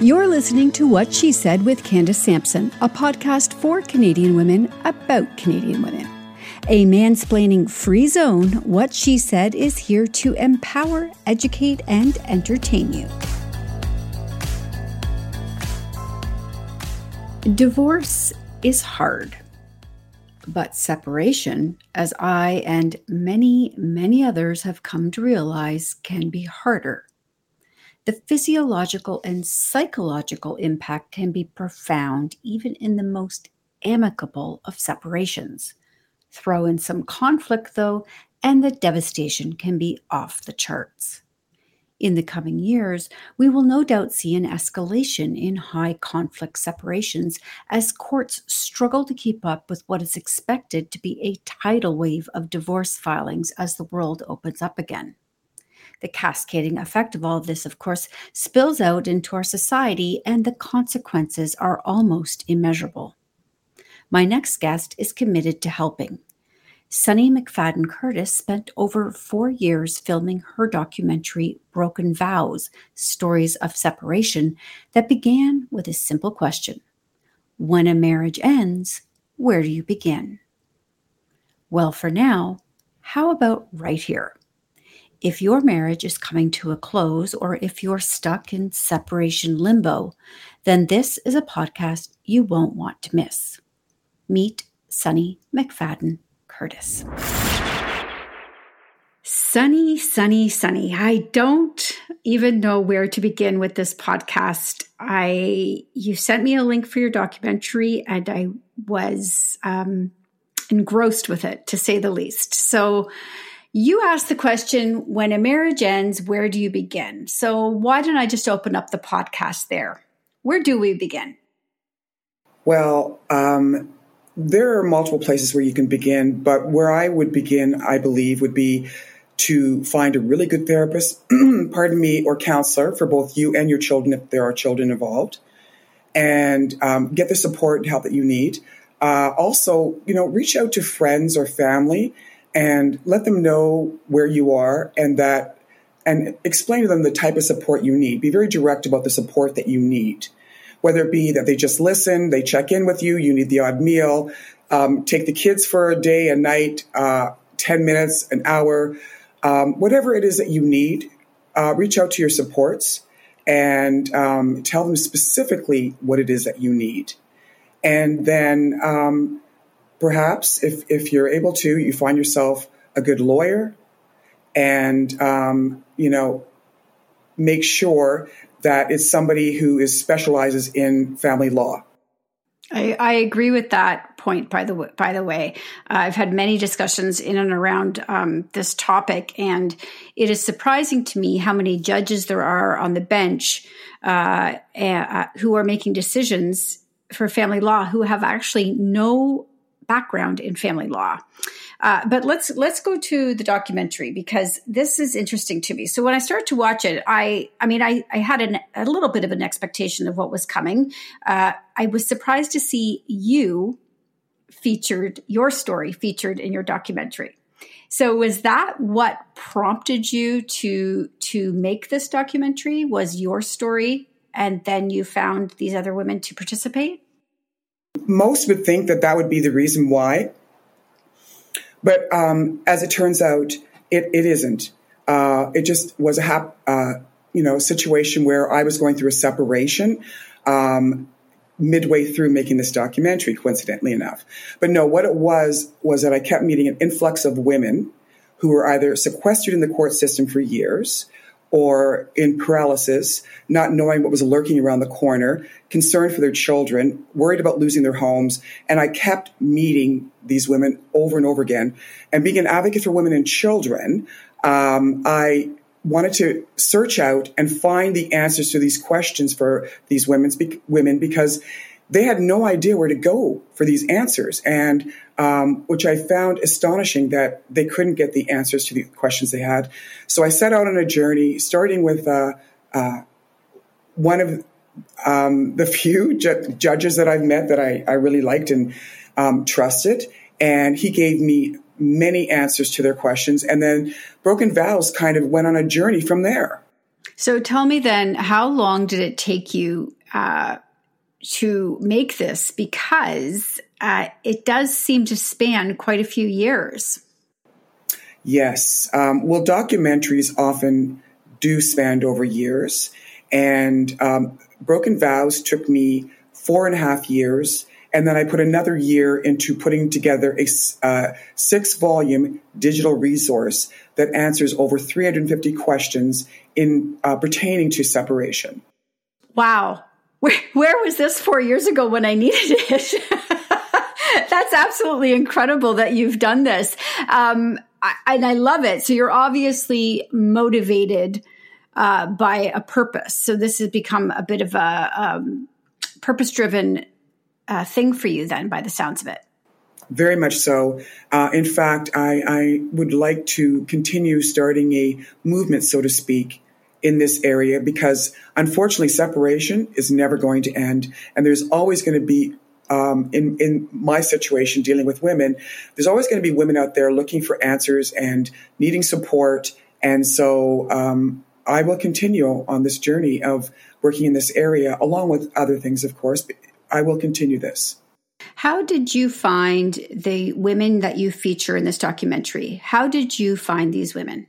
You're listening to What She Said with Candace Sampson, a podcast for Canadian women about Canadian women. A mansplaining free zone, What She Said is here to empower, educate, and entertain you. Divorce is hard, but separation, as I and many, many others have come to realize, can be harder. The physiological and psychological impact can be profound, even in the most amicable of separations. Throw in some conflict, though, and the devastation can be off the charts. In the coming years, we will no doubt see an escalation in high conflict separations as courts struggle to keep up with what is expected to be a tidal wave of divorce filings as the world opens up again. The cascading effect of all of this, of course, spills out into our society, and the consequences are almost immeasurable. My next guest is committed to helping. Sunnie McFadden Curtis spent over four years filming her documentary Broken Vows Stories of Separation that began with a simple question When a marriage ends, where do you begin? Well, for now, how about right here? If your marriage is coming to a close or if you're stuck in separation limbo, then this is a podcast you won't want to miss. Meet Sunnie McFadden Curtis. Sunnie, sunny, sunny. I don't even know where to begin with this podcast. I you sent me a link for your documentary, and I was um, engrossed with it, to say the least. So, you asked the question when a marriage ends, where do you begin? So, why don't I just open up the podcast there? Where do we begin? Well, um, there are multiple places where you can begin, but where I would begin, I believe, would be to find a really good therapist, pardon me, or counselor for both you and your children if there are children involved, and um, get the support and help that you need. Uh, also, you know, reach out to friends or family and let them know where you are and that and explain to them the type of support you need. Be very direct about the support that you need, whether it be that they just listen, they check in with you, you need the odd meal, um, take the kids for a day, a night, uh, 10 minutes, an hour, um, whatever it is that you need, uh, reach out to your supports and um, tell them specifically what it is that you need. And then um, perhaps if, if you're able to, you find yourself a good lawyer and, um, you know, make sure that it's somebody who is specializes in family law. I, I, agree with that point. By the by the way, uh, I've had many discussions in and around um, this topic, and it is surprising to me how many judges there are on the bench uh, uh, who are making decisions for family law who have actually no background in family law. Uh, but let's let's go to the documentary because this is interesting to me. So when I started to watch it, I I mean I I had an, a little bit of an expectation of what was coming. Uh, I was surprised to see you featured your story featured in your documentary. So was that what prompted you to to make this documentary? Was your story, and then you found these other women to participate? Most would think that that would be the reason why. But um, as it turns out, it, it isn't. Uh, it just was a hap- uh, you know situation where I was going through a separation um, midway through making this documentary, coincidentally enough. But no, what it was was that I kept meeting an influx of women who were either sequestered in the court system for years or in paralysis, not knowing what was lurking around the corner, concerned for their children, worried about losing their homes. And I kept meeting these women over and over again. And being an advocate for women and children, um, I wanted to search out and find the answers to these questions for these women's women because they had no idea where to go for these answers, and um, which I found astonishing that they couldn't get the answers to the questions they had. So I set out on a journey, starting with uh, uh, one of um, the few ju- judges that I've met that I, I really liked and um, trusted, and he gave me many answers to their questions. And then Broken Vows kind of went on a journey from there. So tell me then, how long did it take you uh, to make this? Because uh, it does seem to span quite a few years. Yes. Um, well, documentaries often do span over years. And um, Broken Vows took me four and a half years. And then I put another year into putting together a uh, six volume digital resource that answers over 350 questions in uh, pertaining to separation. Wow. Where, where was this four years ago when I needed it? That's absolutely incredible that you've done this. Um, I, and I love it. So you're obviously motivated uh, by a purpose. So this has become a bit of a um, purpose driven uh, thing for you, then, by the sounds of it. Very much so. Uh, in fact, I, I, would like to continue starting a movement, so to speak, in this area because unfortunately, separation is never going to end. And there's always going to be um, in in my situation dealing with women, there's always going to be women out there looking for answers and needing support. And so um, I will continue on this journey of working in this area, along with other things, of course. I will continue this. How did you find the women that you feature in this documentary? How did you find these women?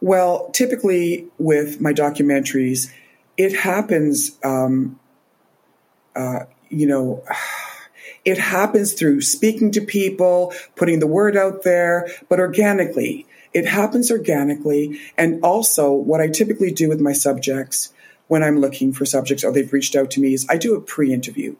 Well, typically with my documentaries, it happens um, uh, you know, it happens through speaking to people, putting the word out there, but organically. It happens organically. And also, what I typically do with my subjects when I'm looking for subjects or they've reached out to me is I do a pre interview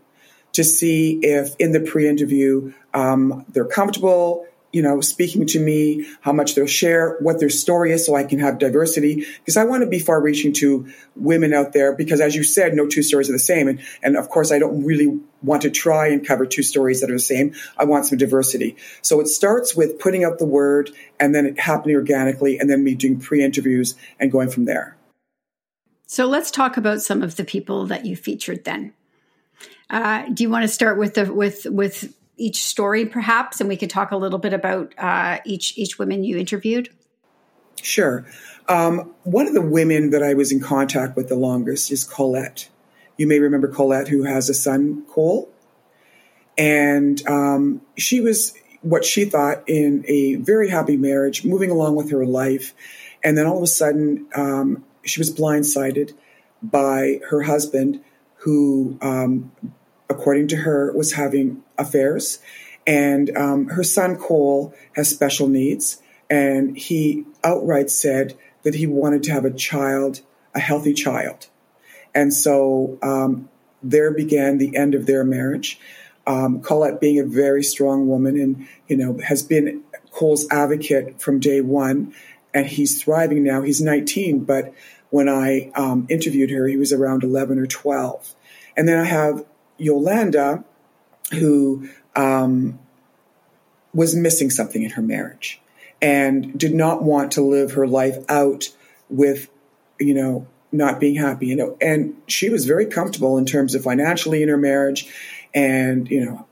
to see if in the pre interview um, they're comfortable, you know, speaking to me, how much they'll share, what their story is, so I can have diversity. Because I want to be far reaching to women out there, because as you said, no two stories are the same. And, and of course, I don't really want to try and cover two stories that are the same. I want some diversity. So it starts with putting out the word and then it happening organically, and then me doing pre interviews and going from there. So let's talk about some of the people that you featured then. Uh, do you want to start with the with with each story, perhaps, and we could talk a little bit about uh, each each women you interviewed. Sure. Um, one of the women that I was in contact with the longest is Colette. You may remember Colette, who has a son, Cole, and um, she was what she thought in a very happy marriage, moving along with her life, and then all of a sudden um, she was blindsided by her husband, who um, according to her, was having affairs. And um, her son, Cole, has special needs. And he outright said that he wanted to have a child, a healthy child. And so um, there began the end of their marriage. Um, Colette being a very strong woman and, you know, has been Cole's advocate from day one. And he's thriving now. He's 19, but when I um, interviewed her, he was around 11 or 12. And then I have Yolanda, who um, was missing something in her marriage and did not want to live her life out with, you know, not being happy, you know, and she was very comfortable in terms of financially in her marriage. And, you know,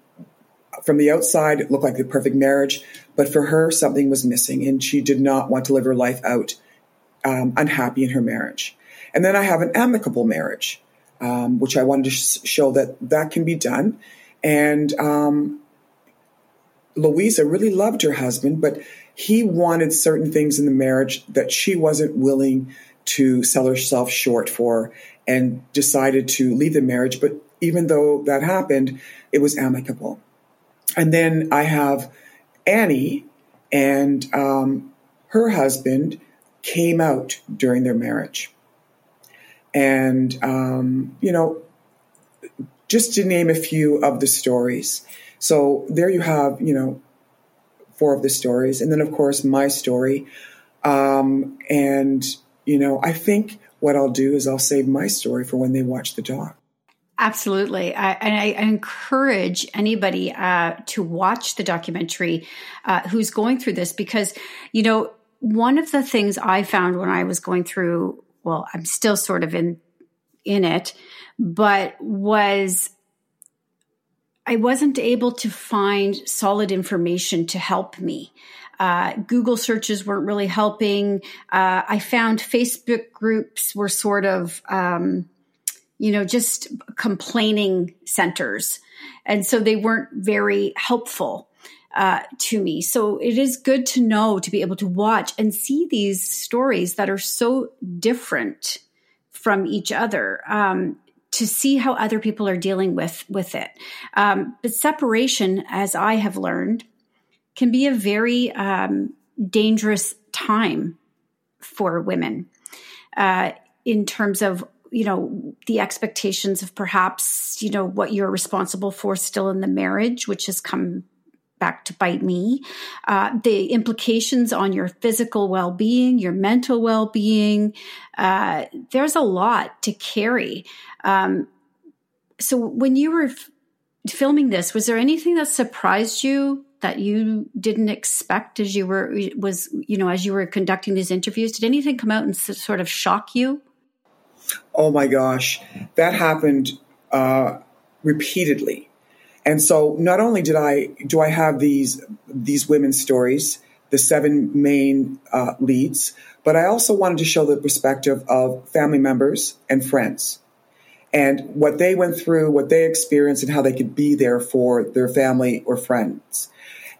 from the outside, it looked like the perfect marriage, but for her, something was missing and she did not want to live her life out um, unhappy in her marriage. And then I have an amicable marriage um, which I wanted to sh- show that that can be done. And um, Louisa really loved her husband, but he wanted certain things in the marriage that she wasn't willing to sell herself short for and decided to leave the marriage. But even though that happened, it was amicable. And then I have Annie and um, her husband came out during their marriage. And, um, you know, just to name a few of the stories. So there you have, you know, four of the stories. And then, of course, my story. Um, and, you know, I think what I'll do is I'll save my story for when they watch the doc. Absolutely. I, and I, encourage anybody uh, to watch the documentary uh, who's going through this because, you know, one of the things I found when I was going through well, I'm still sort of in in it, but was I wasn't able to find solid information to help me. Uh, Google searches weren't really helping. Uh, I found Facebook groups were sort of, um, you know, just complaining centers. And so they weren't very helpful uh, to me. So it is good to know to be able to watch and see these stories that are so different from each other. Um, to see how other people are dealing with with it, um, but separation, as I have learned, can be a very um, dangerous time for women uh, in terms of you know the expectations of perhaps you know what you're responsible for still in the marriage which has come back to bite me. Uh, the implications on your physical well being, your mental well being. Uh, there's a lot to carry. Um, so when you were f- filming this, was there anything that surprised you that you didn't expect as you were was you know as you were conducting these interviews? Did anything come out and sort of shock you? Oh my gosh, that happened uh, repeatedly. And so not only did I do I have these these women's stories, the seven main uh, leads, but I also wanted to show the perspective of family members and friends and what they went through, what they experienced, and how they could be there for their family or friends.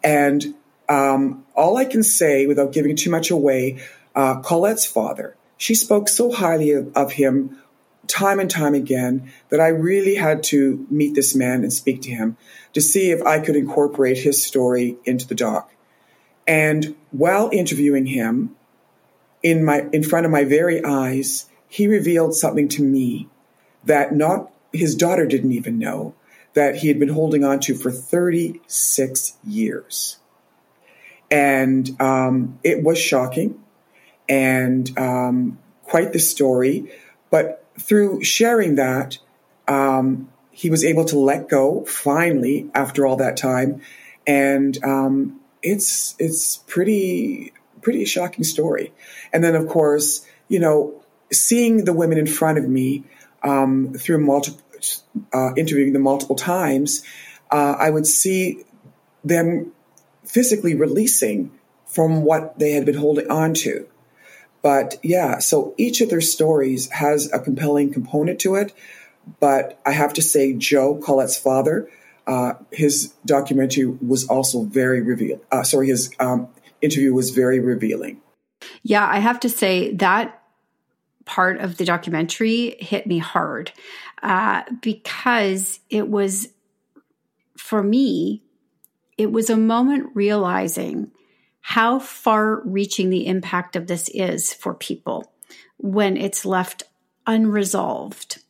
And um, all I can say, without giving too much away, uh, Colette's father, she spoke so highly of, of him time and time again that I really had to meet this man and speak to him to see if I could incorporate his story into the doc. And while interviewing him, in my in front of my very eyes, he revealed something to me that not his daughter didn't even know that he had been holding on to for 36 years. And um, it was shocking and um, quite the story. But through sharing that, um, he was able to let go finally after all that time, and um, it's it's pretty pretty shocking story. And then of course, you know, seeing the women in front of me um, through multiple uh, interviewing them multiple times, uh, I would see them physically releasing from what they had been holding on to. But yeah, so each of their stories has a compelling component to it. But I have to say, Joe Colette's father, uh, his documentary was also very revealing. Uh, sorry, his um, interview was very revealing. Yeah, I have to say that part of the documentary hit me hard uh, because it was, for me, it was a moment realizing how far reaching the impact of this is for people when it's left unresolved.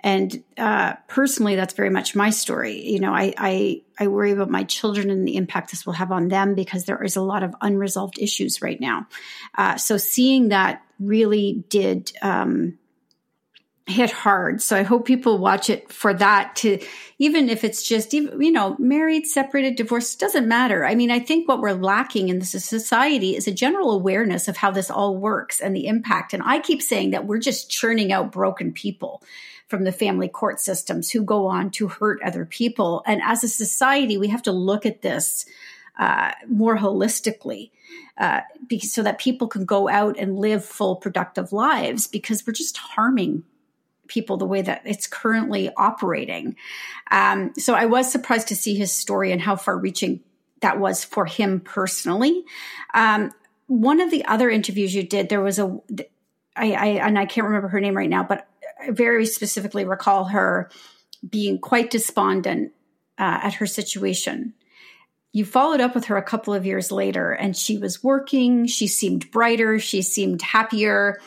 And uh, personally, that's very much my story. You know, I, I I worry about my children and the impact this will have on them because there is a lot of unresolved issues right now. Uh, so seeing that really did um, hit hard. So I hope people watch it for that to, even if it's just, you know, married, separated, divorced, doesn't matter. I mean, I think what we're lacking in this society is a general awareness of how this all works and the impact. And I keep saying that we're just churning out broken people from the family court systems who go on to hurt other people. And as a society, we have to look at this uh, more holistically. Uh, so that people can go out and live full productive lives because we're just harming people the way that it's currently operating. Um, so I was surprised to see his story and how far reaching that was for him personally. Um, one of the other interviews you did, there was a, I, I, and I can't remember her name right now, but I very specifically recall her being quite despondent uh, at her situation. You followed up with her a couple of years later, and she was working. She seemed brighter. She seemed happier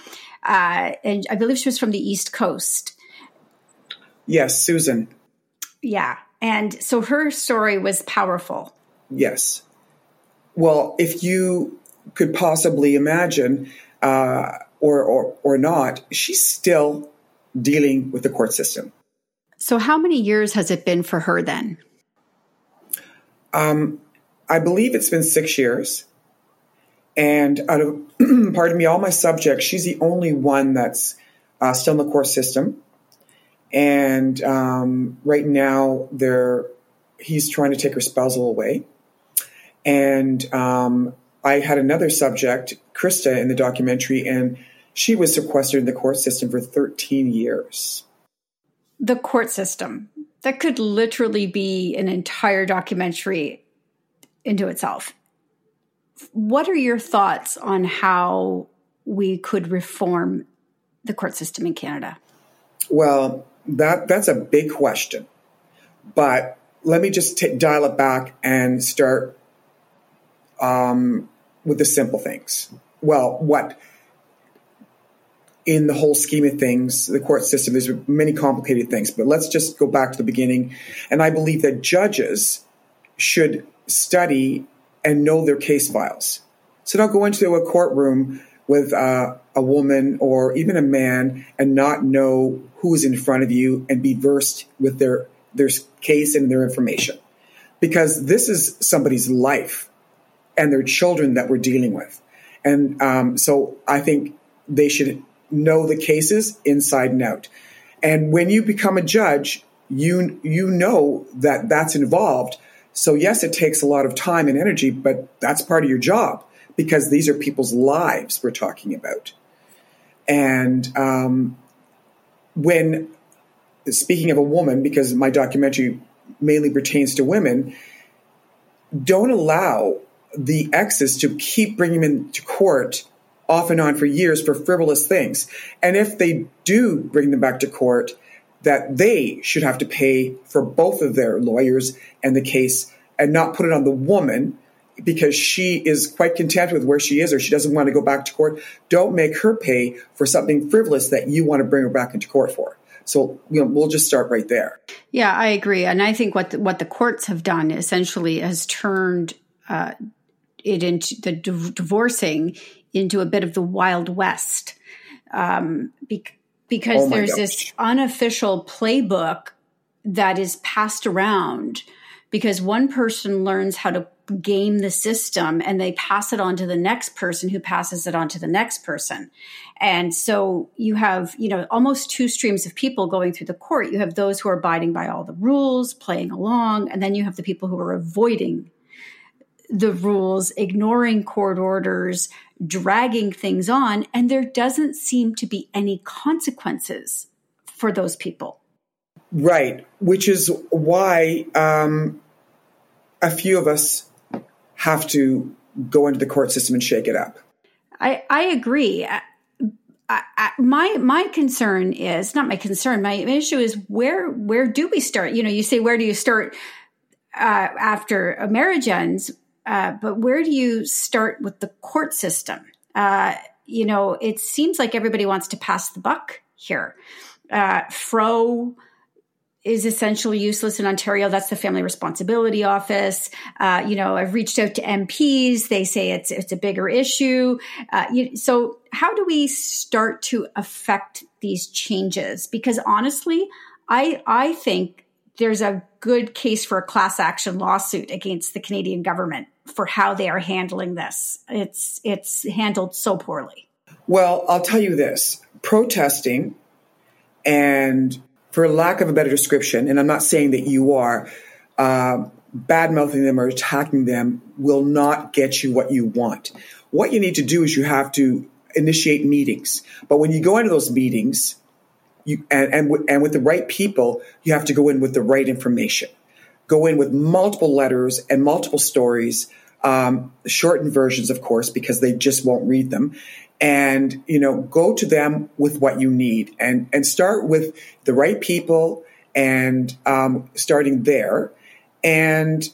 uh, and I believe she was from the East Coast. Yes, Susan. Yeah. And so her story was powerful. Yes. Well, if you could possibly imagine, uh, or, or, or not, she's still dealing with the court system. So, how many years has it been for her then? Um, I believe it's been six years. And out of, pardon me, all my subjects, she's the only one that's uh, still in the court system. And um, right now, they're, he's trying to take her spousal away. And um, I had another subject, Krista, in the documentary, and she was sequestered in the court system for 13 years. The court system. That could literally be an entire documentary into itself. What are your thoughts on how we could reform the court system in Canada? Well, that that's a big question. But let me just t- dial it back and start um, with the simple things. Well, what in the whole scheme of things, the court system, there's many complicated things, but let's just go back to the beginning. And I believe that judges should study and know their case files. So don't go into a courtroom with uh, a woman or even a man and not know who's in front of you and be versed with their their case and their information. Because this is somebody's life and their children that we're dealing with. And um, so i think they should know the cases inside and out. And when you become a judge you you know that that's involved so yes it takes a lot of time and energy but that's part of your job because these are people's lives we're talking about and um, when speaking of a woman, because my documentary mainly pertains to women, don't allow the exes to keep bringing them into court off and on for years for frivolous things. And if they do bring them back to court, that they should have to pay for both of their lawyers and the case and not put it on the woman because she is quite content with where she is or she doesn't want to go back to court. Don't make her pay for something frivolous that you want to bring her back into court for. So you know, we'll just start right there. Yeah, I agree, and I think what the, what the courts have done essentially has turned uh, it into the divorcing into a bit of the wild west, um, because oh there's gosh. this unofficial playbook that is passed around because one person learns how to game the system and they pass it on to the next person who passes it on to the next person. And so you have, you know, almost two streams of people going through the court. You have those who are abiding by all the rules, playing along, and then you have the people who are avoiding the rules, ignoring court orders, dragging things on, and there doesn't seem to be any consequences for those people. Right, which is why um, a few of us have to go into the court system and shake it up. I, I agree. I, I, my my concern is not my concern. My issue is where where do we start? You know, you say where do you start uh, after a marriage ends, uh, but where do you start with the court system? Uh, you know, it seems like everybody wants to pass the buck here. Uh, Fro is essentially useless in Ontario. That's the Family Responsibility Office. Uh, you know, I've reached out to MPs. They say it's it's a bigger issue. Uh, you, so, how do we start to affect these changes? Because honestly, I I think there's a good case for a class action lawsuit against the Canadian government for how they are handling this. It's it's handled so poorly. Well, I'll tell you this: protesting and for lack of a better description, and I'm not saying that you are, uh, bad mouthing them or attacking them will not get you what you want. What you need to do is you have to initiate meetings. But when you go into those meetings, you and and, w- and with the right people, you have to go in with the right information. Go in with multiple letters and multiple stories, um, shortened versions, of course, because they just won't read them, and you know go to them with what you need and and start with the right people and um, starting there. And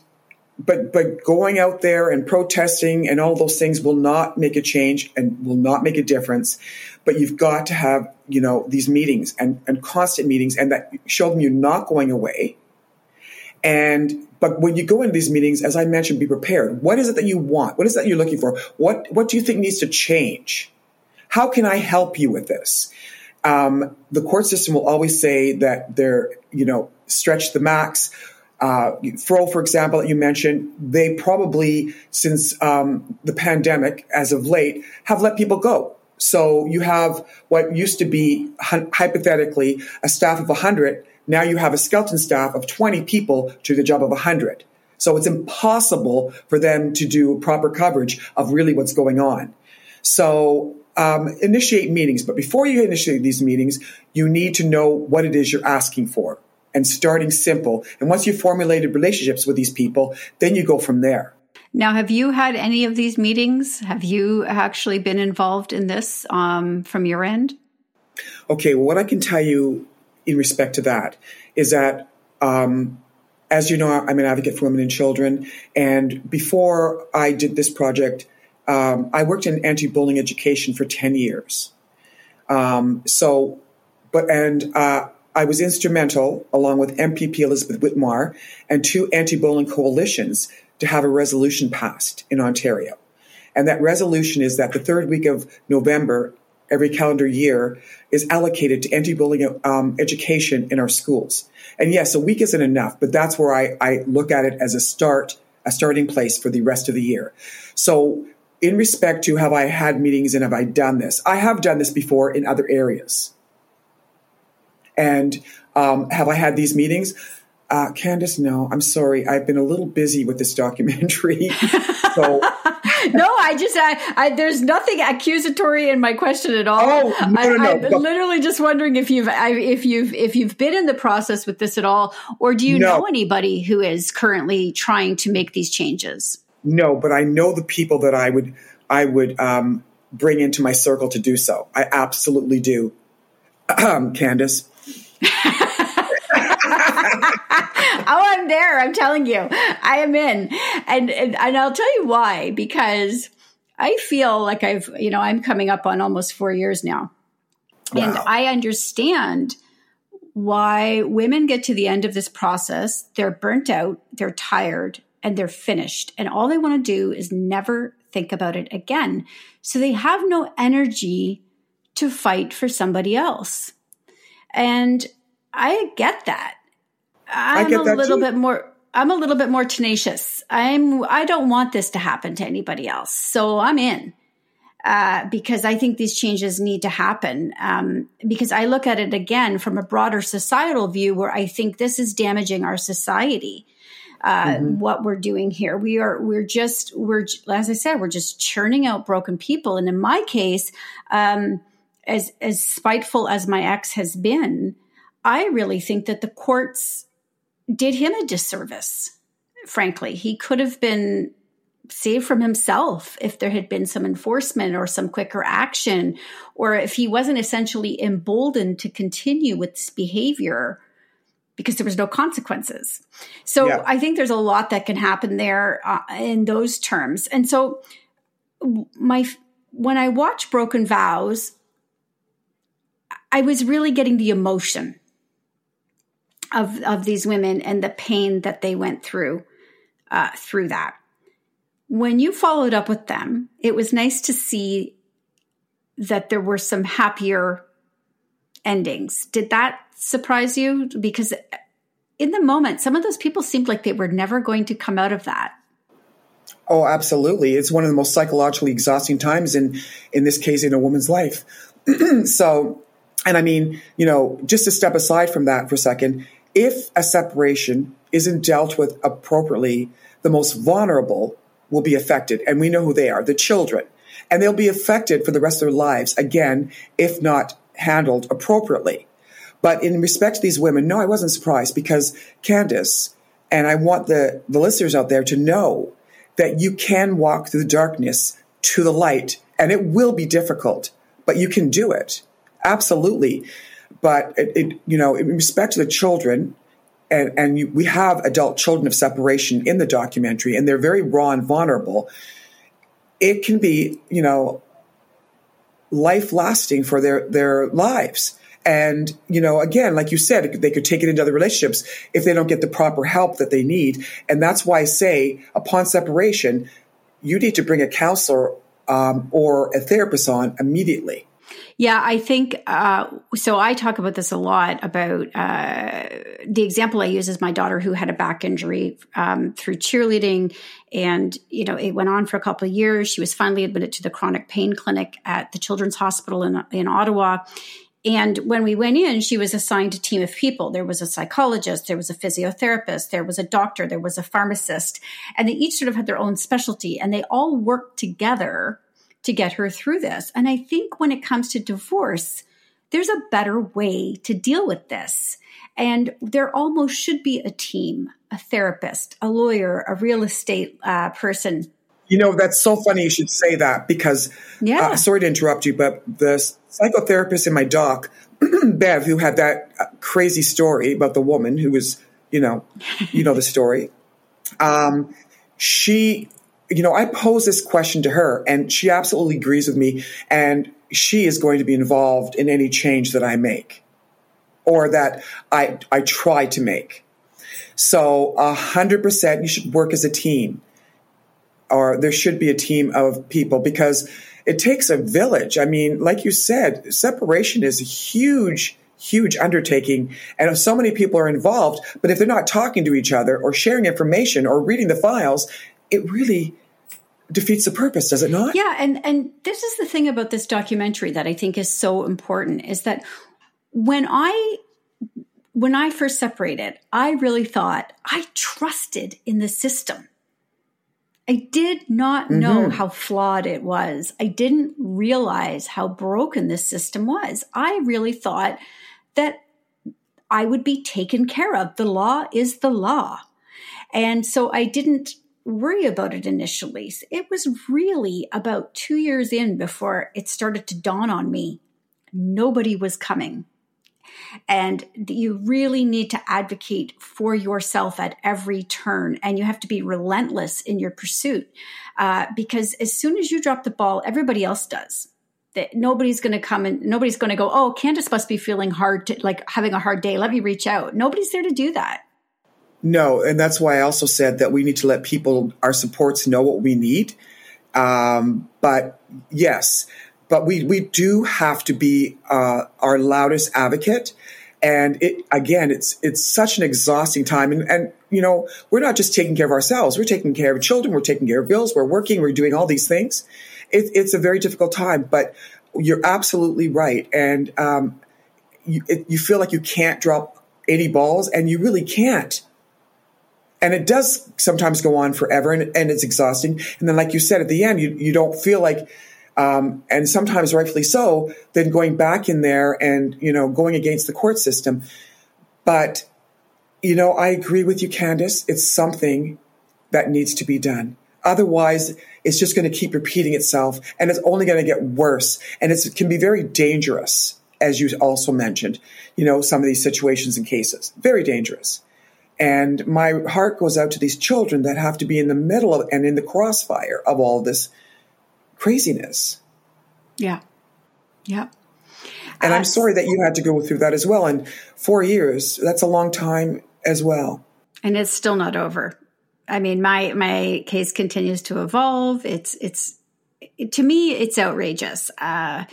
but but going out there and protesting and all those things will not make a change and will not make a difference but you've got to have you know these meetings and, and constant meetings and that show them you're not going away and but when you go into these meetings as i mentioned be prepared what is it that you want what is that you're looking for what what do you think needs to change how can I help you with this? Um, the court system will always say that they're, you know, stretch the max. Uh, Fro, for example, that you mentioned, they probably, since um, the pandemic, as of late, have let people go. So you have what used to be hypothetically a staff of 100. Now you have a skeleton staff of 20 people to the job of 100. So it's impossible for them to do proper coverage of really what's going on. So um, initiate meetings, but before you initiate these meetings, you need to know what it is you're asking for and starting simple. And once you've formulated relationships with these people, then you go from there. Now, have you had any of these meetings? Have you actually been involved in this um, from your end? Okay, well, what I can tell you in respect to that is that, um, as you know, I'm an advocate for women and children. And before I did this project, um, I worked in anti bullying education for 10 years. Um, so, but, and uh, I was instrumental, along with MPP Elizabeth Witmer and two anti bullying coalitions, to have a resolution passed in Ontario. And that resolution is that the third week of November, every calendar year, is allocated to anti bullying um, education in our schools. And yes, a week isn't enough, but that's where I, I look at it as a start, a starting place for the rest of the year. So in respect to have I had meetings and have I done this? I have done this before in other areas. And um, have I had these meetings? Uh, Candace, no, I'm sorry. I've been a little busy with this documentary. so. no, I just, I, I, there's nothing accusatory in my question at all. Oh, no, I, no, no. I'm literally just wondering if you've, if you've, if you've been in the process with this at all, or do you no. know anybody who is currently trying to make these changes? No, but I know the people that I would I would um, bring into my circle to do so. I absolutely do. Um, Candace. oh, I'm there. I'm telling you, I am in, and, and and I'll tell you why. Because I feel like I've, you know, I'm coming up on almost four years now, wow. and I understand why women get to the end of this process. They're burnt out. They're tired and they're finished. And all they want to do is never think about it again. So they have no energy to fight for somebody else. And I get that. I'm a little too. bit more I'm a little bit more tenacious. I'm I don't want this to happen to anybody else. So I'm in. Uh, because I think these changes need to happen. Um, because I look at it again from a broader societal view where I think this is damaging our society uh, mm-hmm. what we're doing here. We are we're just we're as I said we're just churning out broken people. And in my case, um, as as spiteful as my ex has been, I really think that the courts did him a disservice. Frankly, he could have been saved from himself if there had been some enforcement or some quicker action, or if he wasn't essentially emboldened to continue with this behavior because there was no consequences. So yeah. I think there's a lot that can happen there uh, in those terms. And so my when I watch Broken Vows, I was really getting the emotion of of these women and the pain that they went through uh, through that. When you followed up with them, it was nice to see that there were some happier endings. Did that surprise you? Because in the moment, some of those people seemed like they were never going to come out of that. Oh, absolutely. It's one of the most psychologically exhausting times in, in this case, in a woman's life. so, and I mean, you know, just to step aside from that for a second, if a separation isn't dealt with appropriately, the most vulnerable will be affected. And we know who they are, the children. And they'll be affected for the rest of their lives, again, if not handled appropriately. But in respect to these women, no, I wasn't surprised because Candace, and I want the, the listeners out there to know that you can walk through the darkness to the light and it will be difficult, but you can do it. Absolutely. But it, it you know, in respect to the children, and, and you, we have adult children of separation in the documentary, and they're very raw and vulnerable. It can be, you know, life lasting for their, their lives. And, you know, again, like you said, they could take it into other relationships if they don't get the proper help that they need. And that's why I say upon separation, you need to bring a counselor um, or a therapist on immediately. Yeah, I think uh, so. I talk about this a lot about uh, the example I use is my daughter who had a back injury um, through cheerleading, and you know it went on for a couple of years. She was finally admitted to the chronic pain clinic at the Children's Hospital in in Ottawa, And when we went in, she was assigned a team of people. There was a psychologist, there was a physiotherapist, there was a doctor, there was a pharmacist, and they each sort of had their own specialty and they all worked together to get her through this. And I think when it comes to divorce, there's a better way to deal with this. And there almost should be a team, a therapist, a lawyer, a real estate uh, person. You know, that's so funny you should say that because, yeah. Uh, sorry to interrupt you, but the psychotherapist in my doc, Bev, who had that uh, crazy story about the woman who was, you know, you know the story. Um, she, you know, I pose this question to her, and she absolutely agrees with me, and she is going to be involved in any change that I make or that I I try to make. So a hundred percent, you should work as a team, or there should be a team of people because it takes a village. I mean, like you said, separation is a huge, huge undertaking. And so many people are involved, but if they're not talking to each other or sharing information or reading the files, it really defeats the purpose, does it not? Yeah, and and this is the thing about this documentary that I think is so important is that when I when I first separated, I really thought I trusted in the system. I did not mm-hmm. know how flawed it was. I didn't realize how broken this system was. I really thought that I would be taken care of. The law is the law. And so I didn't worry about it initially. It was really about two years in before it started to dawn on me nobody was coming. And you really need to advocate for yourself at every turn. And you have to be relentless in your pursuit uh, because as soon as you drop the ball, everybody else does. That nobody's going to come and nobody's going to go, oh, Candace must be feeling hard, to, like having a hard day. Let me reach out. Nobody's there to do that. No, and that's why I also said that we need to let people, our supports, know what we need. Um, but yes, but we we do have to be uh, our loudest advocate. And it again, it's it's such an exhausting time. And and you know, we're not just taking care of ourselves. We're taking care of children. We're taking care of bills. We're working. We're doing all these things. It, it's a very difficult time. But you're absolutely right. And um, you, it, you feel like you can't drop 80 balls, and you really can't. And it does sometimes go on forever, and, and it's exhausting. And then, like you said, at the end, you you don't feel like um, and sometimes rightfully so, then going back in there and, you know, going against the court system. But, you know, I agree with you, Candace. It's something that needs to be done. Otherwise, it's just going to keep repeating itself and it's only going to get worse. And it can be very dangerous, as you also mentioned, you know, some of these situations and cases. Very dangerous. And my heart goes out to these children that have to be in the middle of and in the crossfire of all this craziness. Yeah. Yeah. And uh, I'm sorry that you had to go through that as well. And four years, that's a long time as well. And it's still not over. I mean, my my case continues to evolve. It's it's to me, it's outrageous. Uh,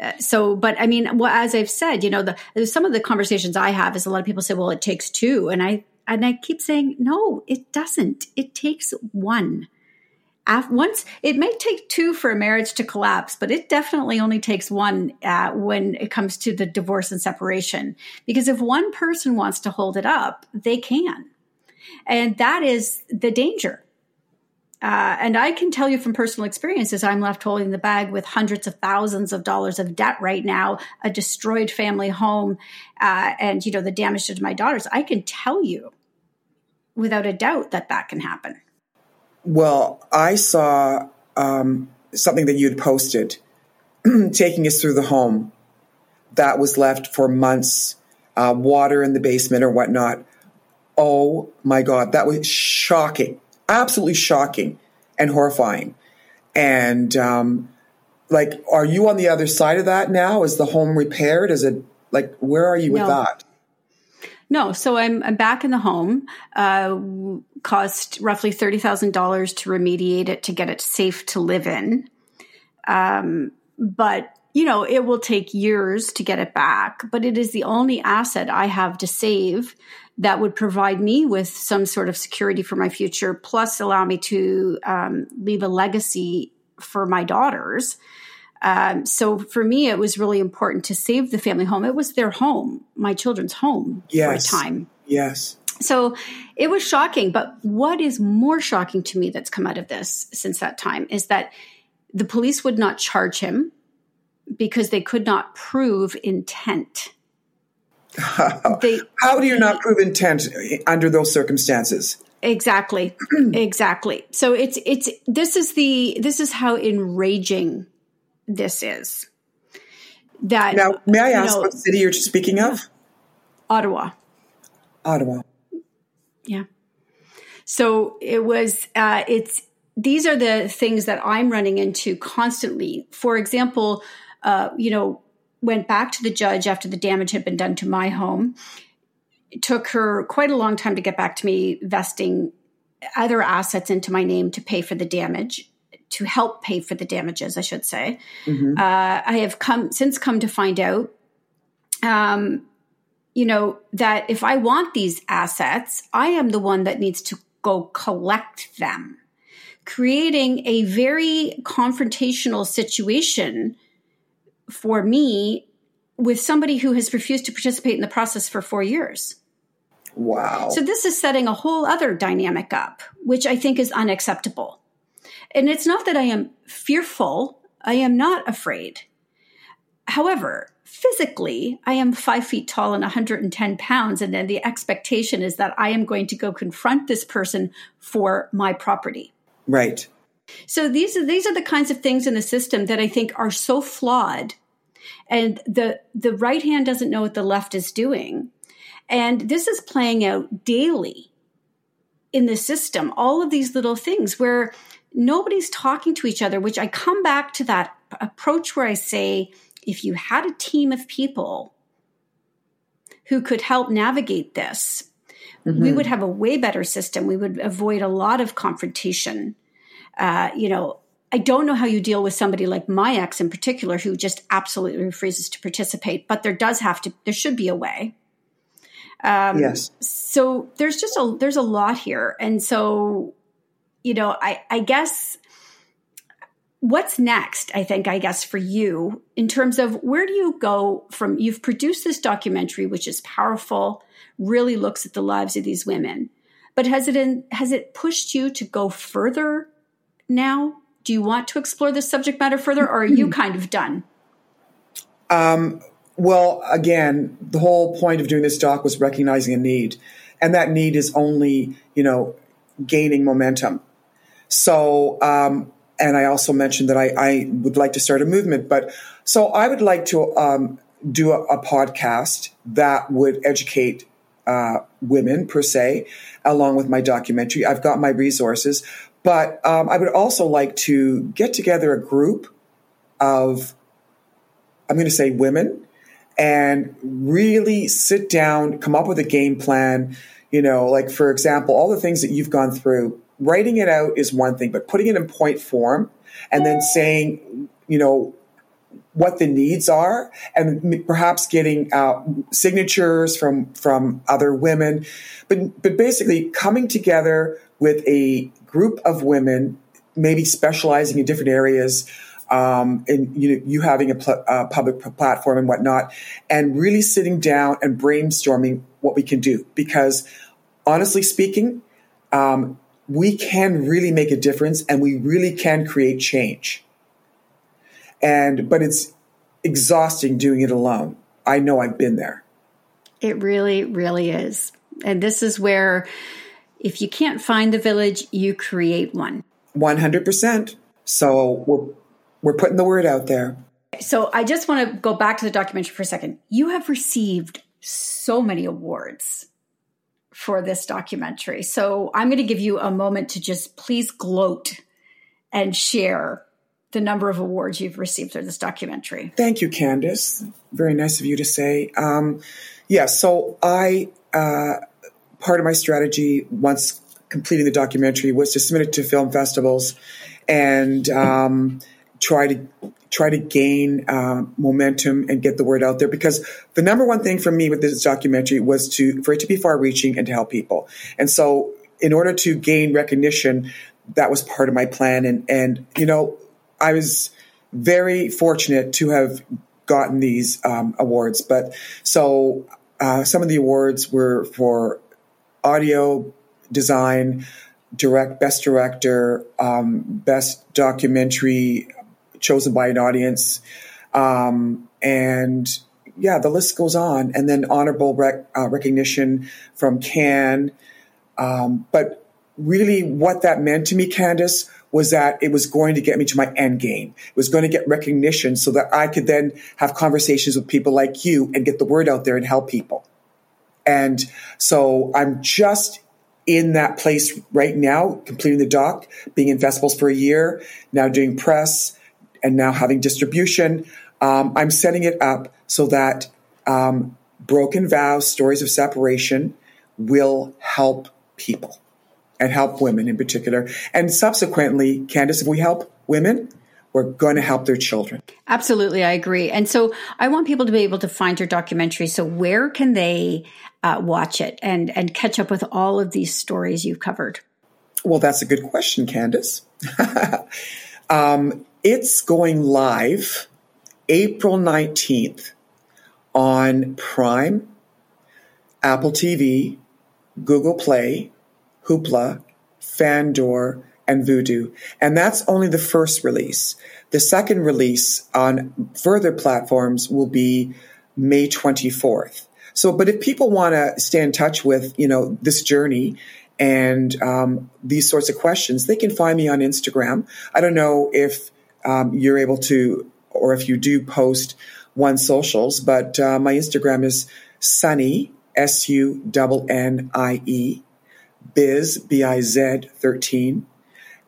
uh, so, but I mean, well, as I've said, you know, the some of the conversations I have is a lot of people say, "Well, it takes two. and I and I keep saying, "No, it doesn't. It takes one." once it may take two for a marriage to collapse, but it definitely only takes one uh, when it comes to the divorce and separation. Because if one person wants to hold it up, they can, and that is the danger. Uh, and I can tell you from personal experiences, I'm left holding the bag with hundreds of thousands of dollars of debt right now, a destroyed family home, uh, and you know the damage to my daughters. I can tell you, without a doubt, that that can happen. Well, I saw um, something that you'd posted taking us through the home that was left for months, uh, water in the basement or whatnot. Oh my God, that was shocking, absolutely shocking and horrifying. And um, like, are you on the other side of that now? Is the home repaired? Is it like, where are you with that? No, so I'm, I'm back in the home. Uh, cost roughly thirty thousand dollars to remediate it to get it safe to live in. Um, but you know, it will take years to get it back. But it is the only asset I have to save that would provide me with some sort of security for my future, plus allow me to um, leave a legacy for my daughters. Um, so for me, it was really important to save the family home. It was their home, my children's home yes. for a time. Yes. So it was shocking. But what is more shocking to me that's come out of this since that time is that the police would not charge him because they could not prove intent. They, How do you not prove intent under those circumstances? Exactly. exactly. So it's it's this is the this is how enraging this is. That Now, may I ask know, what city you're speaking of? Ottawa. Ottawa. Yeah. So it was uh it's these are the things that I'm running into constantly. For example, uh, you know, went back to the judge after the damage had been done to my home it took her quite a long time to get back to me, vesting other assets into my name to pay for the damage, to help pay for the damages, I should say. Mm-hmm. Uh, I have come since come to find out, um, you know, that if I want these assets, I am the one that needs to go collect them, creating a very confrontational situation for me with somebody who has refused to participate in the process for four years. Wow. So this is setting a whole other dynamic up, which I think is unacceptable. And it's not that I am fearful, I am not afraid. However, physically, I am five feet tall and 110 pounds. And then the expectation is that I am going to go confront this person for my property. Right. So these are, these are the kinds of things in the system that I think are so flawed. And the, the right hand doesn't know what the left is doing. And this is playing out daily in the system, all of these little things where nobody's talking to each other, which I come back to that approach where I say, if you had a team of people who could help navigate this, mm-hmm. we would have a way better system. We would avoid a lot of confrontation. Uh, you know, I don't know how you deal with somebody like my ex in particular who just absolutely refuses to participate, but there does have to, there should be a way. Um, yes. So there's just a there's a lot here, and so you know, I I guess what's next i think i guess for you in terms of where do you go from you've produced this documentary which is powerful really looks at the lives of these women but has it in, has it pushed you to go further now do you want to explore this subject matter further or are you hmm. kind of done um, well, again, the whole point of doing this doc was recognizing a need, and that need is only, you know, gaining momentum. So, um, and I also mentioned that I, I, would like to start a movement, but so I would like to um, do a, a, podcast that would educate uh, women per se, along with my documentary. I've got my resources, but um, I would also like to get together a group of, I'm going to say women and really sit down, come up with a game plan. You know, like for example, all the things that you've gone through, writing it out is one thing, but putting it in point form and then saying, you know, what the needs are and perhaps getting uh, signatures from from other women but but basically coming together with a group of women maybe specializing in different areas um, and you know, you having a pl- uh, public platform and whatnot, and really sitting down and brainstorming what we can do. Because honestly speaking, um, we can really make a difference, and we really can create change. And but it's exhausting doing it alone. I know I've been there. It really, really is, and this is where. If you can't find the village, you create one. 100%. So we're we're putting the word out there. So I just want to go back to the documentary for a second. You have received so many awards for this documentary. So I'm going to give you a moment to just please gloat and share the number of awards you've received for this documentary. Thank you, Candace. Very nice of you to say. Um, yeah, so I, uh, part of my strategy once completing the documentary was to submit it to film festivals and um, try to try to gain uh, momentum and get the word out there. Because the number one thing for me with this documentary was to for it to be far reaching and to help people. And so in order to gain recognition that was part of my plan. And and you know i was very fortunate to have gotten these um, awards. But so uh, some of the awards were for audio design, direct, best director, um, best documentary chosen by an audience, um, and yeah, the list goes on. And then honorable rec- uh, recognition from Cannes. Um, but really, what that meant to me, Candace, was that it was going to get me to my end game. It was going to get recognition so that I could then have conversations with people like you and get the word out there and help people. And so I'm just in that place right now, completing the doc, being in festivals for a year, now doing press, and now having distribution. Um, I'm setting it up so that um, broken vows, stories of separation, will help people and help women in particular. And subsequently, Candace, if we help women, we're going to help their children. Absolutely, I agree. And so I want people to be able to find your documentary. So where can they uh, watch it and and catch up with all of these stories you've covered? Well, that's a good question, Candace. um, it's going live April nineteenth on Prime, Apple TV, Google Play, Hoopla, Fandor, and Vudu. And that's only the first release. The second release on further platforms will be May 24th. So, but if people want to stay in touch with, you know, this journey and um, these sorts of questions, they can find me on Instagram. I don't know if um, you're able to, or if you do post one socials, but uh, my Instagram is Sunnie, S U N N I E, Biz, B I Z 13.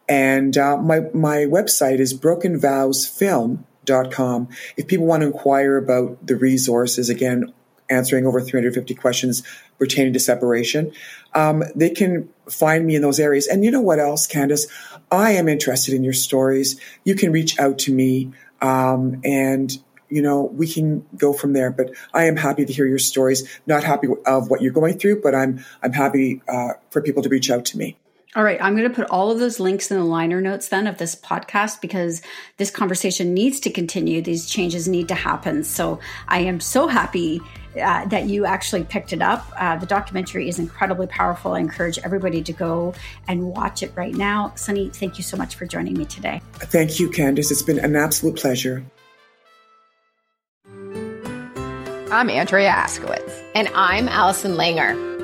And uh, my, my website is brokenvowsfilm.com. If people want to inquire about the resources, again, answering over 350 questions pertaining to separation, um, they can find me in those areas. And you know what else, Candace? I am interested in your stories. You can reach out to me um, and you know, we can go from there. But I am happy to hear your stories. Not happy of what you're going through, but I'm I'm happy uh, for people to reach out to me. All right, I'm going to put all of those links in the liner notes then of this podcast because this conversation needs to continue. These changes need to happen. So I am so happy uh, that you actually picked it up. Uh, the documentary is incredibly powerful. I encourage everybody to go and watch it right now. Sunnie, thank you so much for joining me today. Thank you, Candace. It's been an absolute pleasure. I'm Andrea Askowitz. And I'm Allison Langer.